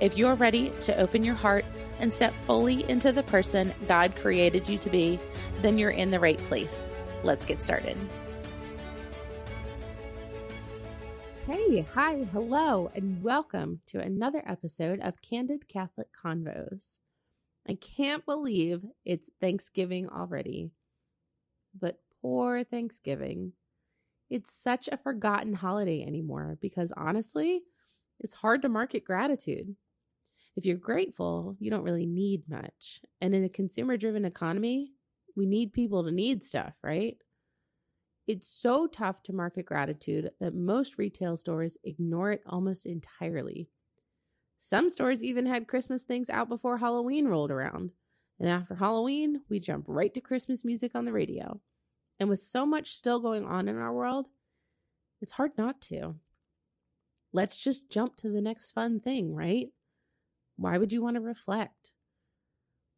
If you're ready to open your heart and step fully into the person God created you to be, then you're in the right place. Let's get started. Hey, hi, hello, and welcome to another episode of Candid Catholic Convos. I can't believe it's Thanksgiving already. But poor Thanksgiving. It's such a forgotten holiday anymore because honestly, it's hard to market gratitude. If you're grateful, you don't really need much. And in a consumer driven economy, we need people to need stuff, right? It's so tough to market gratitude that most retail stores ignore it almost entirely. Some stores even had Christmas things out before Halloween rolled around. And after Halloween, we jump right to Christmas music on the radio. And with so much still going on in our world, it's hard not to. Let's just jump to the next fun thing, right? Why would you want to reflect?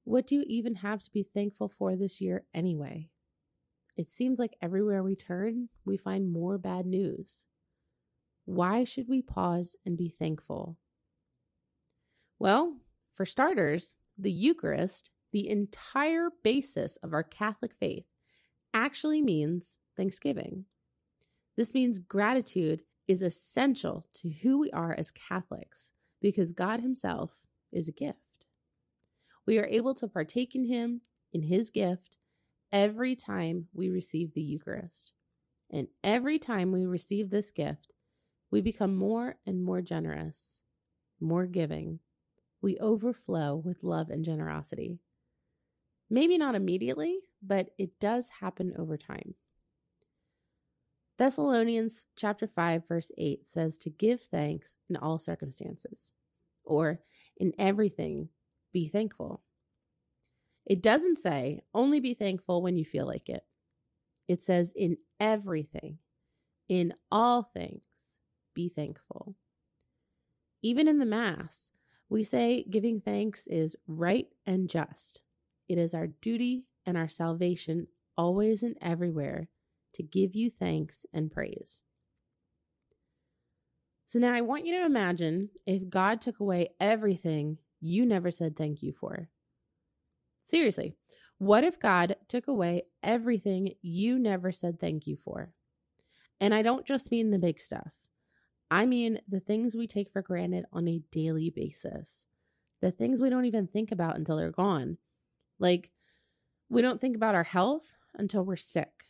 What do you even have to be thankful for this year anyway? It seems like everywhere we turn, we find more bad news. Why should we pause and be thankful? Well, for starters, the Eucharist, the entire basis of our Catholic faith, actually means thanksgiving. This means gratitude is essential to who we are as Catholics because God Himself is a gift. We are able to partake in Him, in His gift, every time we receive the Eucharist. And every time we receive this gift, we become more and more generous, more giving. We overflow with love and generosity. Maybe not immediately, but it does happen over time. Thessalonians chapter 5 verse 8 says to give thanks in all circumstances or in everything, be thankful. It doesn't say only be thankful when you feel like it. It says in everything, in all things, be thankful. Even in the Mass, we say giving thanks is right and just. It is our duty and our salvation always and everywhere to give you thanks and praise. So now I want you to imagine if God took away everything you never said thank you for. Seriously, what if God took away everything you never said thank you for? And I don't just mean the big stuff. I mean the things we take for granted on a daily basis. The things we don't even think about until they're gone. Like, we don't think about our health until we're sick,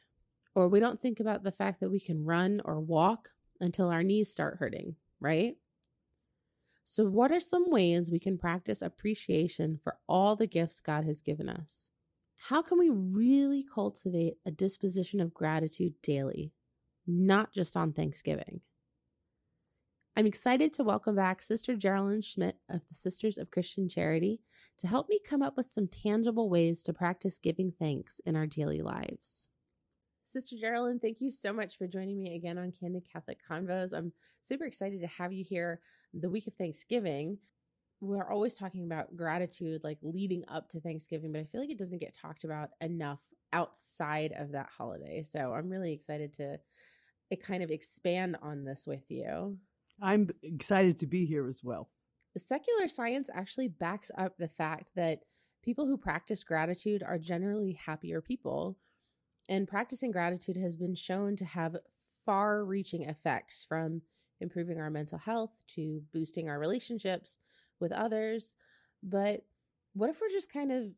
or we don't think about the fact that we can run or walk until our knees start hurting, right? So, what are some ways we can practice appreciation for all the gifts God has given us? How can we really cultivate a disposition of gratitude daily, not just on Thanksgiving? I'm excited to welcome back Sister Geralyn Schmidt of the Sisters of Christian Charity to help me come up with some tangible ways to practice giving thanks in our daily lives. Sister Geralyn, thank you so much for joining me again on Candid Catholic Convos. I'm super excited to have you here the week of Thanksgiving. We're always talking about gratitude, like leading up to Thanksgiving, but I feel like it doesn't get talked about enough outside of that holiday. So I'm really excited to eh, kind of expand on this with you. I'm excited to be here as well. Secular science actually backs up the fact that people who practice gratitude are generally happier people and practicing gratitude has been shown to have far reaching effects from improving our mental health to boosting our relationships with others. But what if we're just kind of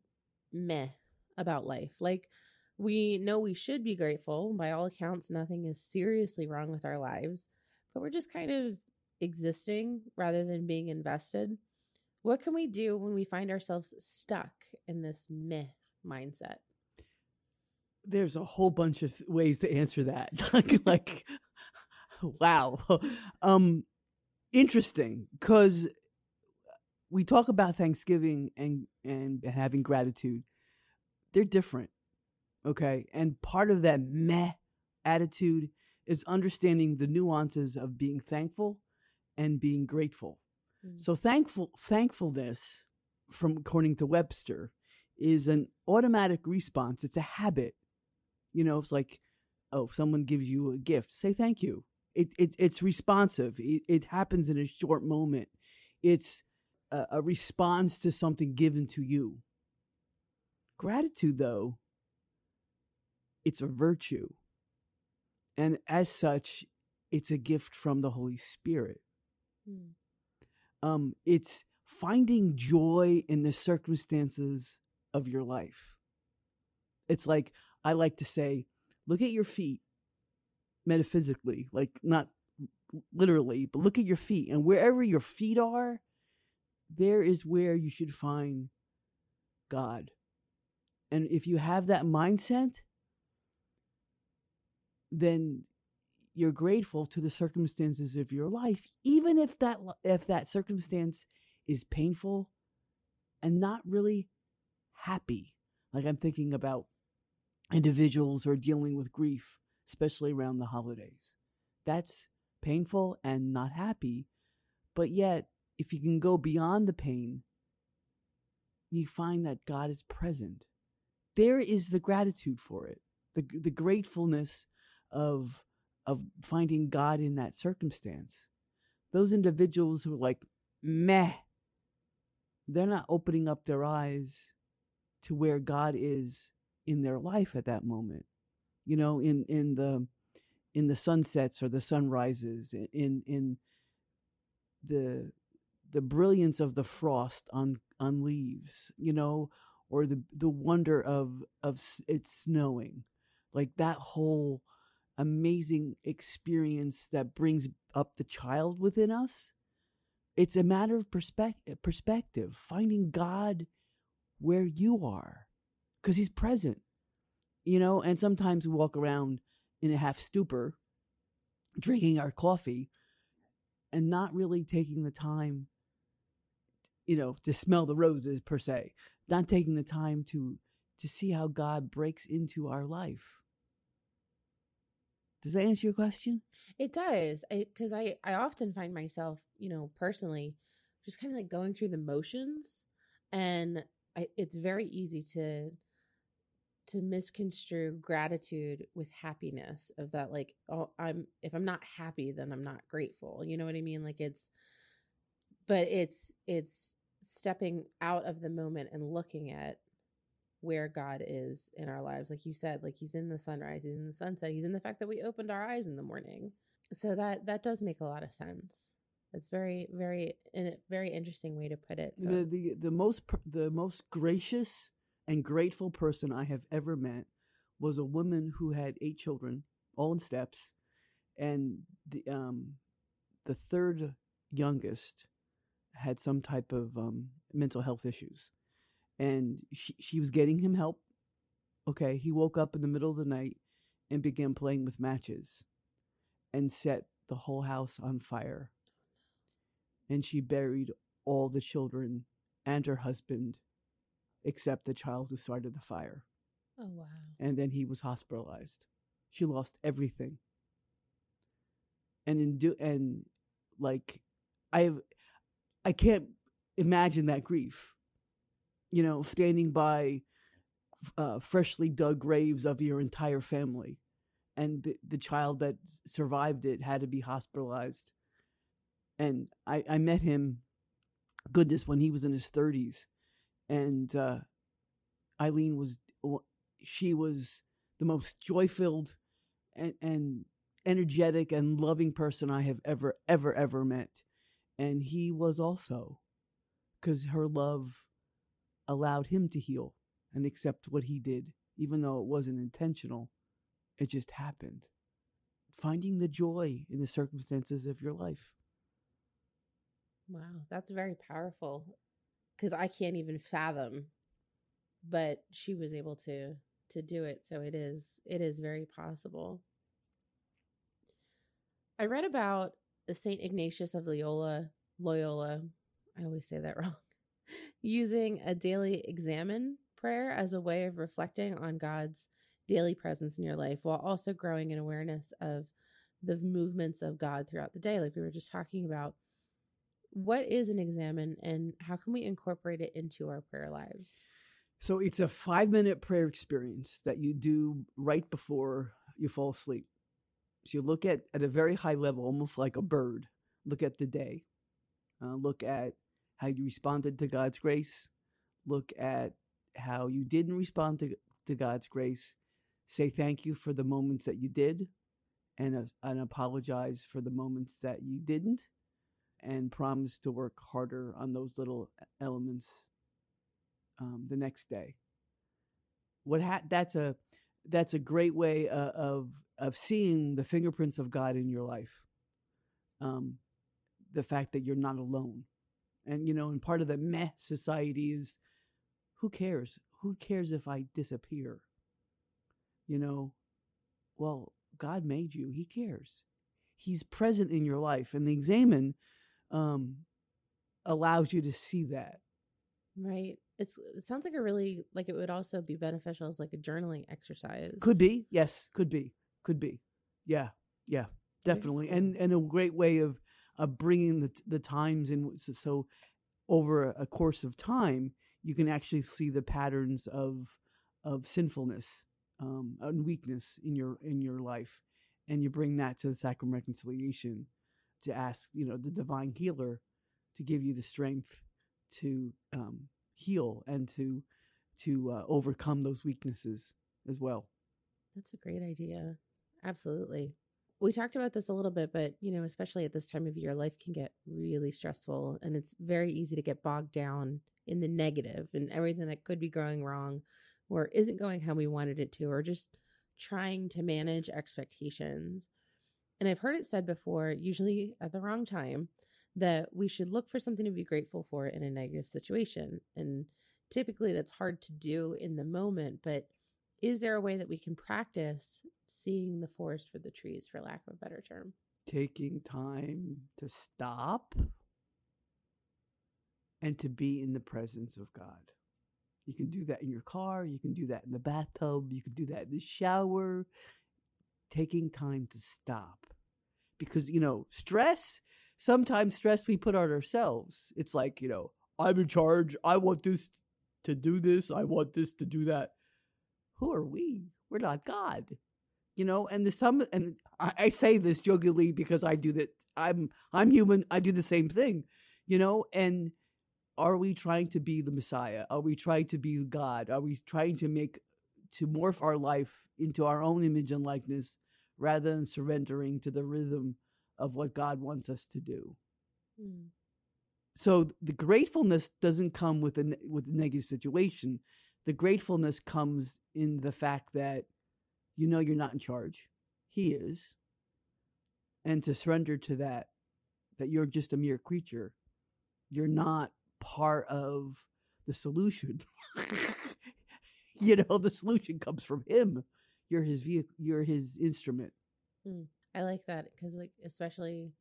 meh about life? Like, we know we should be grateful. By all accounts, nothing is seriously wrong with our lives, but we're just kind of existing rather than being invested. What can we do when we find ourselves stuck in this meh mindset? There's a whole bunch of ways to answer that. like, like, wow. Um, interesting because we talk about Thanksgiving and and having gratitude. They're different. Okay? And part of that meh attitude is understanding the nuances of being thankful and being grateful. Mm. So thankful thankfulness from according to Webster is an automatic response. It's a habit. You know, it's like, oh, someone gives you a gift, say thank you. It, it it's responsive. It, it happens in a short moment. It's a, a response to something given to you. Gratitude, though, it's a virtue. And as such, it's a gift from the Holy Spirit. Mm. Um, it's finding joy in the circumstances of your life. It's like, I like to say, look at your feet metaphysically, like not literally, but look at your feet. And wherever your feet are, there is where you should find God. And if you have that mindset, then you're grateful to the circumstances of your life, even if that if that circumstance is painful and not really happy. Like I'm thinking about individuals are dealing with grief, especially around the holidays. That's painful and not happy. But yet, if you can go beyond the pain, you find that God is present. There is the gratitude for it, the, the gratefulness of, of finding God in that circumstance. Those individuals who are like, meh, they're not opening up their eyes to where God is in their life at that moment. You know, in, in the in the sunsets or the sunrises, in in the the brilliance of the frost on on leaves, you know, or the the wonder of of it snowing, like that whole amazing experience that brings up the child within us. It's a matter of perspective, perspective, finding God where you are, because He's present, you know. And sometimes we walk around in a half stupor, drinking our coffee, and not really taking the time you know, to smell the roses per se, not taking the time to to see how God breaks into our life. Does that answer your question? It does, because I, I I often find myself, you know, personally, just kind of like going through the motions, and I, it's very easy to to misconstrue gratitude with happiness of that like oh i'm if i'm not happy then i'm not grateful you know what i mean like it's but it's it's stepping out of the moment and looking at where God is in our lives. Like you said, like he's in the sunrise, he's in the sunset, he's in the fact that we opened our eyes in the morning. So that that does make a lot of sense. It's very, very, in a very interesting way to put it. So. The the the most the most gracious and grateful person I have ever met was a woman who had eight children, all in steps, and the um the third youngest had some type of um, mental health issues, and she she was getting him help. Okay, he woke up in the middle of the night and began playing with matches, and set the whole house on fire. And she buried all the children and her husband, except the child who started the fire. Oh wow! And then he was hospitalized. She lost everything. And in do and like I have I can't imagine that grief. You know, standing by uh, freshly dug graves of your entire family, and the, the child that survived it had to be hospitalized. And I, I met him, goodness, when he was in his thirties, and uh, Eileen was she was the most joy filled and, and energetic and loving person I have ever ever ever met and he was also because her love allowed him to heal and accept what he did even though it wasn't intentional it just happened. Finding the joy in the circumstances of your life. Wow that's very powerful because i can't even fathom but she was able to to do it so it is it is very possible i read about St. Ignatius of Loyola, Loyola, I always say that wrong. using a daily examen prayer as a way of reflecting on God's daily presence in your life while also growing in awareness of the movements of God throughout the day, like we were just talking about. What is an examen and how can we incorporate it into our prayer lives? So it's a five minute prayer experience that you do right before you fall asleep. So you look at, at a very high level, almost like a bird, look at the day, uh, look at how you responded to God's grace, look at how you didn't respond to, to God's grace, say thank you for the moments that you did, and, uh, and apologize for the moments that you didn't, and promise to work harder on those little elements um, the next day. What ha- that's a that's a great way uh, of of seeing the fingerprints of God in your life. Um, the fact that you're not alone, and you know, and part of the meh society is, who cares? Who cares if I disappear? You know, well, God made you. He cares. He's present in your life, and the examen um, allows you to see that. Right. It's it sounds like a really like it would also be beneficial as like a journaling exercise. Could be, yes, could be, could be, yeah, yeah, definitely, cool. and and a great way of of bringing the the times in. So, so over a, course of time, you can actually see the patterns of of sinfulness um, and weakness in your in your life, and you bring that to the sacrament of reconciliation to ask, you know, the divine healer to give you the strength to um, heal and to to uh, overcome those weaknesses as well. That's a great idea. Absolutely. We talked about this a little bit, but you know, especially at this time of year, life can get really stressful and it's very easy to get bogged down in the negative and everything that could be going wrong or isn't going how we wanted it to, or just trying to manage expectations. And I've heard it said before, usually at the wrong time, that we should look for something to be grateful for in a negative situation. And typically that's hard to do in the moment, but is there a way that we can practice seeing the forest for the trees, for lack of a better term? Taking time to stop and to be in the presence of God. You can do that in your car, you can do that in the bathtub, you can do that in the shower. Taking time to stop. Because, you know, stress, sometimes stress we put on ourselves. It's like, you know, I'm in charge. I want this to do this. I want this to do that. Who are we? We're not God. You know, and the some and I, I say this jokingly because I do that. I'm I'm human. I do the same thing. You know, and are we trying to be the Messiah? Are we trying to be God? Are we trying to make to morph our life into our own image and likeness rather than surrendering to the rhythm of what God wants us to do? Hmm. so the gratefulness doesn't come with a with a negative situation the gratefulness comes in the fact that you know you're not in charge he is and to surrender to that that you're just a mere creature you're not part of the solution you know the solution comes from him you're his vehicle you're his instrument I like that because, like, especially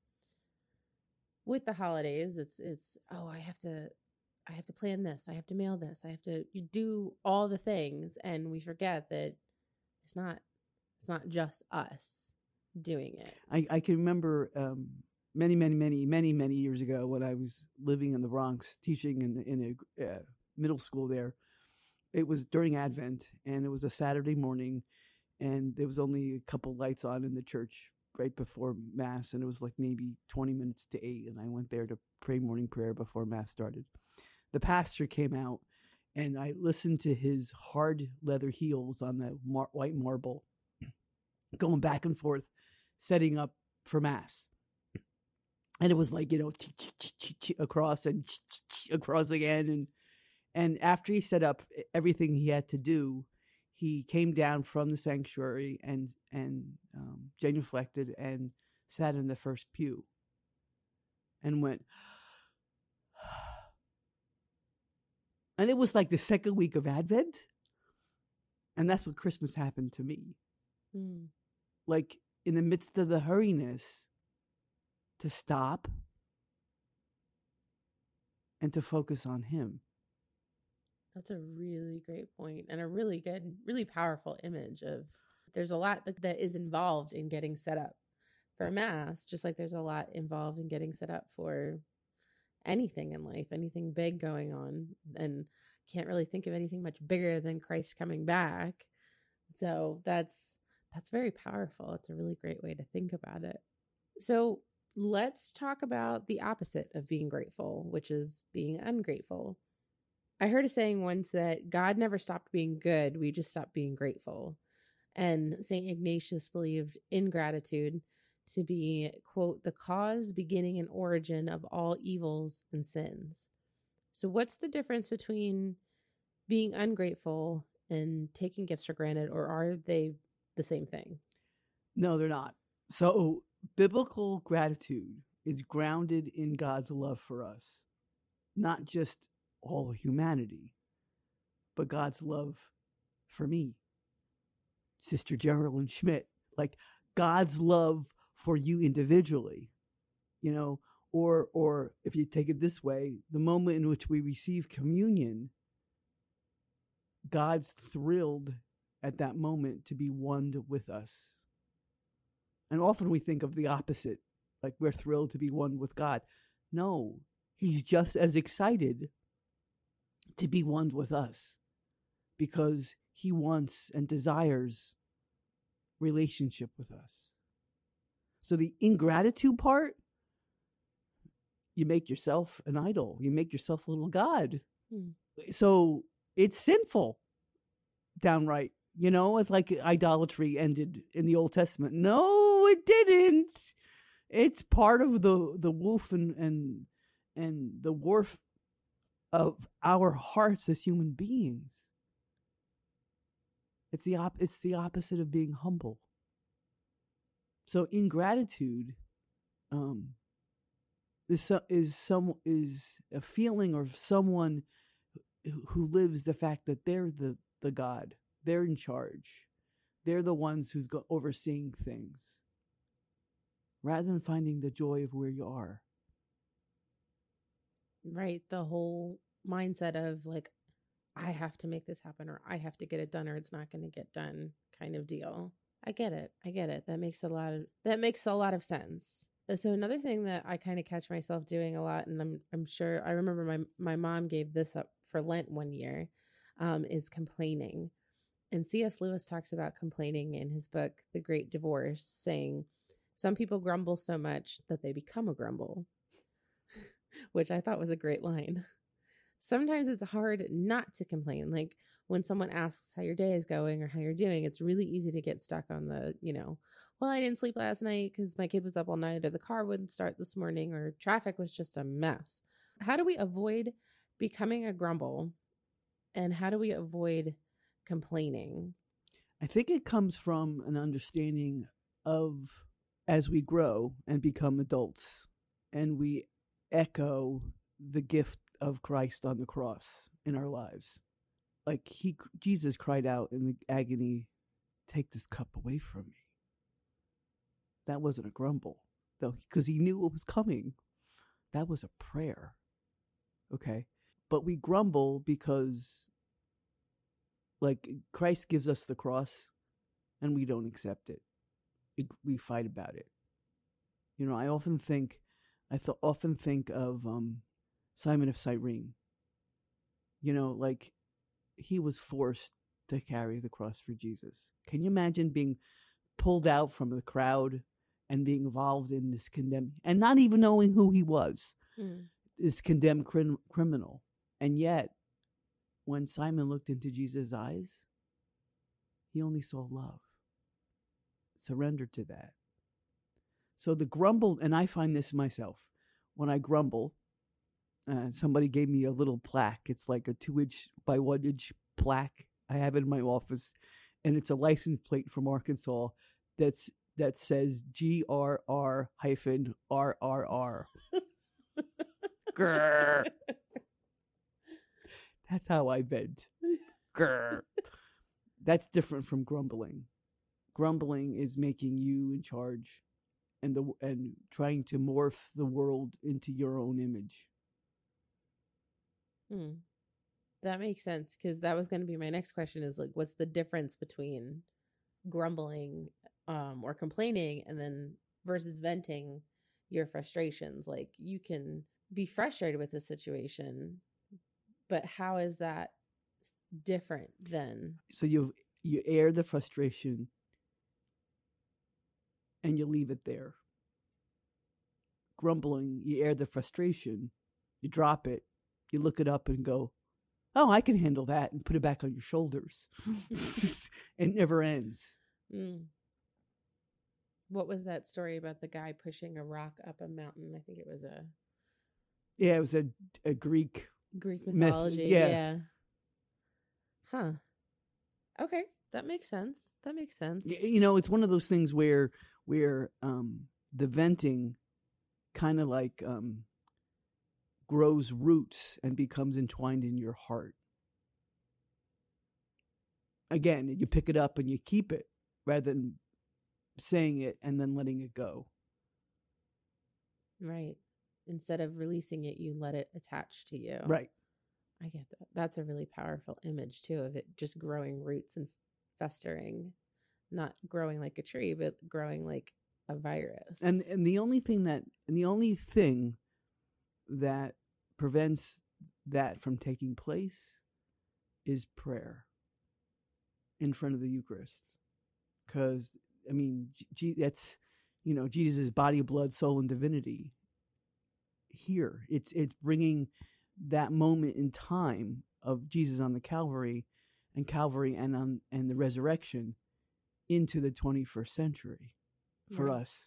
with the holidays, it's it's oh, I have to, I have to plan this, I have to mail this, I have to you do all the things, and we forget that it's not, it's not just us doing it. I, I can remember um, many, many, many, many, many years ago when I was living in the Bronx, teaching in in a uh, middle school there. It was during Advent, and it was a Saturday morning, and there was only a couple lights on in the church right before Mass, and it was like maybe twenty minutes to eight, and I went there to pray morning prayer before Mass started. The pastor came out, and I listened to his hard leather heels on the mar- white marble, going back and forth, setting up for Mass and it was like you know across and across again and and after he set up everything he had to do he came down from the sanctuary and and um, genuflected and sat in the first pew and went and it was like the second week of advent and that's what christmas happened to me Hmm. like in the midst of the hurriness to stop and to focus on Him. That's a really great point and a really good, really powerful image of there's a lot that, is involved in getting set up for mass, just like there's a lot involved in getting set up for anything in life, anything big going on. And can't really think of anything much bigger than Christ coming back. So that's that's very powerful. It's a really great way to think about it. So let's talk about the opposite of being grateful, which is being ungrateful. I heard a saying once that God never stopped being good, we just stopped being grateful. And St. Ignatius believed ingratitude to be, quote, the cause, beginning, and origin of all evils and sins. So, what's the difference between being ungrateful and taking gifts for granted, or are they the same thing? No, they're not. So, biblical gratitude is grounded in God's love for us, not just all humanity, but God's love for me, Sister Geralyn Schmidt. Like God's love for you individually, you know, or or if you take it this way, the moment in which we receive communion, God's thrilled at that moment to be one with us. And often we think of the opposite, like we're thrilled to be one with God. No, he's just as excited to be one with us because he wants and desires relationship with us. So the ingratitude part, you make yourself an idol. You make yourself a little god. Hmm. So it's sinful, downright. You know, it's like idolatry ended in the Old Testament. No, it didn't. It's part of the the wolf and and and the wharf of our hearts as human beings. It's the op- it's the opposite of being humble. So ingratitude um, is is some is a feeling of someone who lives the fact that they're the the God, they're in charge, they're the ones who's go- overseeing things, rather than finding the joy of where you are. Right, the whole mindset of like, I have to make this happen, or I have to get it done, or it's not going to get done, kind of deal. I get it. I get it. That makes a lot of that makes a lot of sense. Uh, so another thing that I kind of catch myself doing a lot, and I'm I'm sure I remember my my mom gave this up for Lent one year, um, is complaining. And C.S. Lewis talks about complaining in his book The Great Divorce, saying some people grumble so much that they become a grumble, which I thought was a great line. Sometimes it's hard not to complain. Like when someone asks how your day is going or how you're doing, it's really easy to get stuck on the, you know, well, I didn't sleep last night because my kid was up all night, or the car wouldn't start this morning, or traffic was just a mess. How do we avoid becoming a grumble? And how do we avoid complaining? I think it comes from an understanding of as we grow and become adults and we echo the gift of Christ on the cross in our lives like he Jesus cried out in the agony, "Take this cup away from me." That wasn't a grumble, though, because he knew it was coming. That was a prayer. Okay, but we grumble because, like, Christ gives us the cross, and we don't accept it. We, we fight about it. You know, I often think, I th- often think of um, Simon of Cyrene. You know, like he was forced to carry the cross for Jesus. Can you imagine being pulled out from the crowd and being involved in this condemned and not even knowing who he was, mm. this condemned crim- criminal? And yet, when Simon looked into Jesus' eyes, he only saw love, surrendered to that. So the grumble, and I find this myself when I grumble, uh, somebody gave me a little plaque. It's like a two inch by one inch plaque. I have in my office, and it's a license plate from Arkansas that's that says G R R hyphen R R R. Grr. That's how I vent. Grr. That's different from grumbling. Grumbling is making you in charge and the and trying to morph the world into your own image. Hmm. That makes sense because that was going to be my next question is like, what's the difference between grumbling um, or complaining and then versus venting your frustrations? Like, you can be frustrated with the situation, but how is that different than? So you you air the frustration and you leave it there. Grumbling, you air the frustration, you drop it, you look it up and go, "Oh, I can handle that," and put it back on your shoulders. it never ends. Mm. What was that story about the guy pushing a rock up a mountain? I think it was a Yeah, it was a, a Greek. Greek Myth- mythology. yeah. yeah. Huh. Okay, that makes sense. That makes sense. You know, it's one of those things where where um, the venting kind of like um, grows roots and becomes entwined in your heart. Again, you pick it up and you keep it rather than saying it and then letting it go. Right. Instead of releasing it, you let it attach to you. Right. I get that. That's a really powerful image too of it just growing roots and festering, not growing like a tree, but growing like a virus. And and the only thing that and the only thing that prevents that from taking place is prayer in front of the Eucharist. Cuz I mean G- that's you know Jesus' body, blood, soul and divinity here. It's it's bringing that moment in time of Jesus on the Calvary and Calvary and on and the resurrection into the 21st century for Right. us.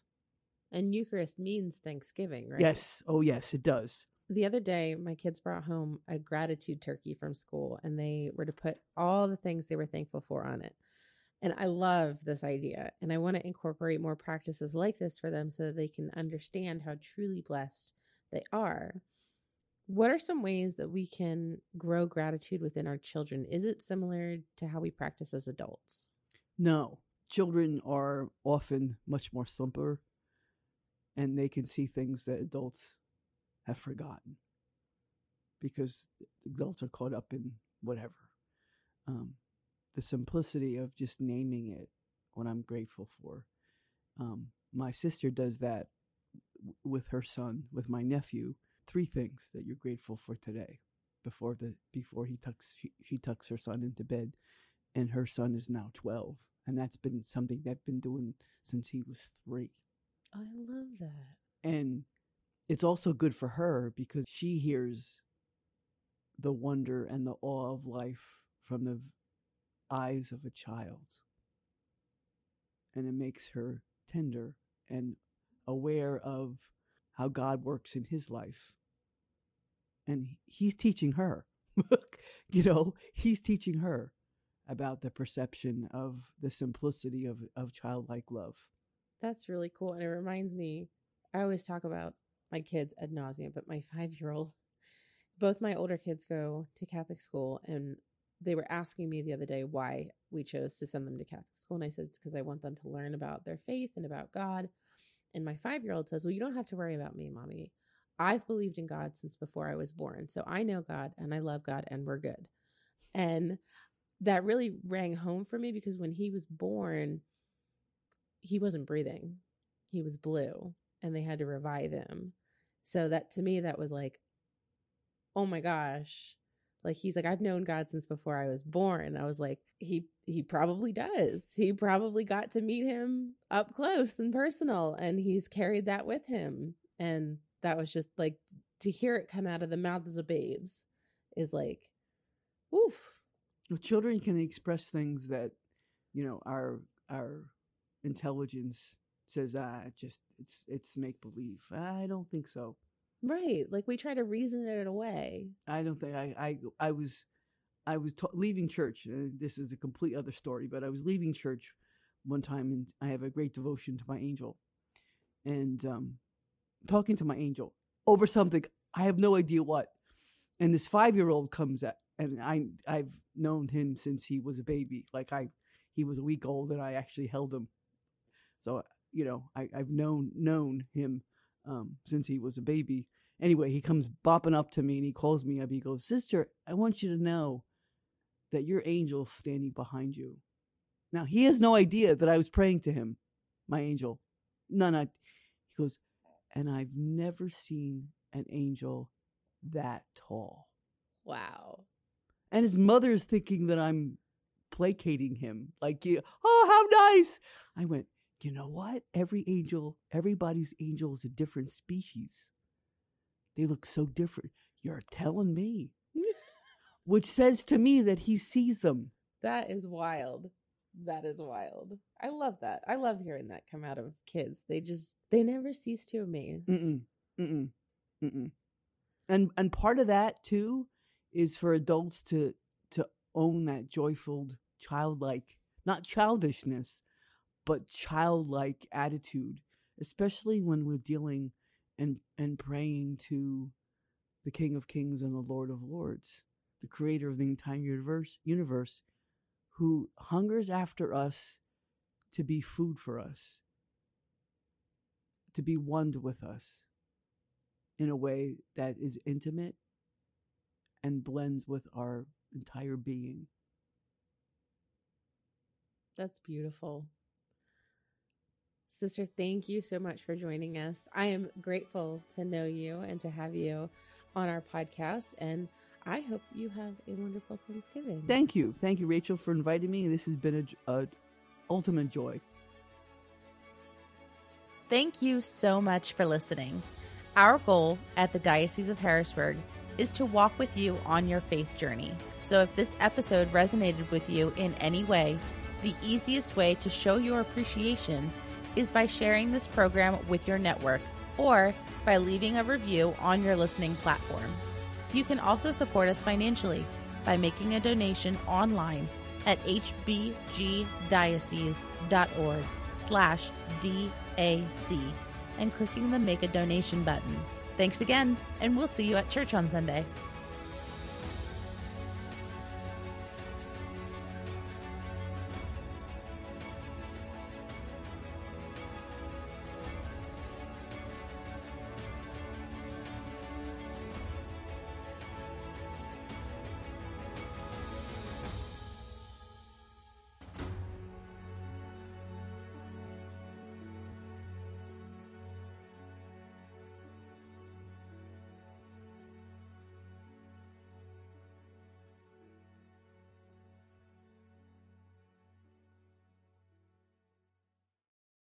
and Eucharist means Thanksgiving, right? Yes. Oh, yes, it does. the other day my kids brought home a gratitude turkey from school and they were to put all the things they were thankful for on it and i love this idea and i want to incorporate more practices like this for them so that they can understand how truly blessed they are what are some ways that we can grow gratitude within our children is it similar to how we practice as adults No, children are often much more simpler and they can see things that adults have forgotten because adults are caught up in whatever. Um, the simplicity of just naming it, what I'm grateful for. Um, my sister does that with her son, with my nephew. Three things that you're grateful for today before the before he tucks she, she tucks her son into bed and her son is now 12 and that's been something they've been doing since he was 3 i love that. And it's also good for her because she hears the wonder and the awe of life from the eyes of a child. And it makes her tender and aware of how God works in his life. And he's teaching her. You know he's teaching her about the perception of the simplicity of of childlike love That's really cool. And it reminds me, I always talk about my kids ad nauseum, but my five year old, both my older kids go to Catholic school. And they were asking me the other day why we chose to send them to Catholic school. And I said, it's because I want them to learn about their faith and about God. And my five year old says, Well, you don't have to worry about me, mommy. I've believed in God since before I was born. So I know God and I love God and we're good. And that really rang home for me because when he was born, he wasn't breathing. He was blue and they had to revive him. So that to me that was like oh my gosh. Like he's like I've known God since before I was born. I was like he he probably does. He probably got to meet him up close and personal and he's carried that with him. And that was just like to hear it come out of the mouths of babes is like oof. Children can express things that you know our our intelligence says ah just it's it's make believe i don't think so Right. Like we try to reason it away. i don't think i i, I was i was ta- leaving church uh, this is a complete other story but i was leaving church one time and i have a great devotion to my angel and um talking to my angel over something i have no idea what and this five year old comes at and i i've known him since he was a baby like i he was a week old and i actually held him so you know I, i've known known him um since he was a baby Anyway, he comes bopping up to me and he calls me up. He goes, Sister, I want you to know that your angel's standing behind you. Now, he has no idea that I was praying to him, my angel. None. I, he goes, and I've never seen an angel that tall. Wow. And his mother's thinking that I'm placating him. Like, oh, how nice. I went, you know what? Every angel, everybody's angel is a different species. They look so different. You're telling me. Which says to me that he sees them. That is wild. That is wild. I love that. I love hearing that come out of kids. They just they never cease to amaze. Mm-mm, mm-mm, mm-mm. And and part of that too is for adults to to own that joyful childlike, not childishness, but childlike attitude, especially when we're dealing and and praying to the King of Kings and the Lord of Lords, the creator of the entire universe universe who hungers after us to be food for us, to be one with us in a way that is intimate and blends with our entire being. That's beautiful. Sister, thank you so much for joining us. I am grateful to know you and to have you on our podcast. And I hope you have a wonderful Thanksgiving. Thank you. Thank you, Rachel, for inviting me. This has been a, a ultimate joy. Thank you so much for listening. Our goal at the Diocese of Harrisburg is to walk with you on your faith journey. So if this episode resonated with you in any way, the easiest way to show your appreciation is by sharing this program with your network or by leaving a review on your listening platform. You can also support us financially by making a donation online at hbgdiocese.org slash DAC and clicking the Make a Donation button. Thanks again, and we'll see you at church on Sunday.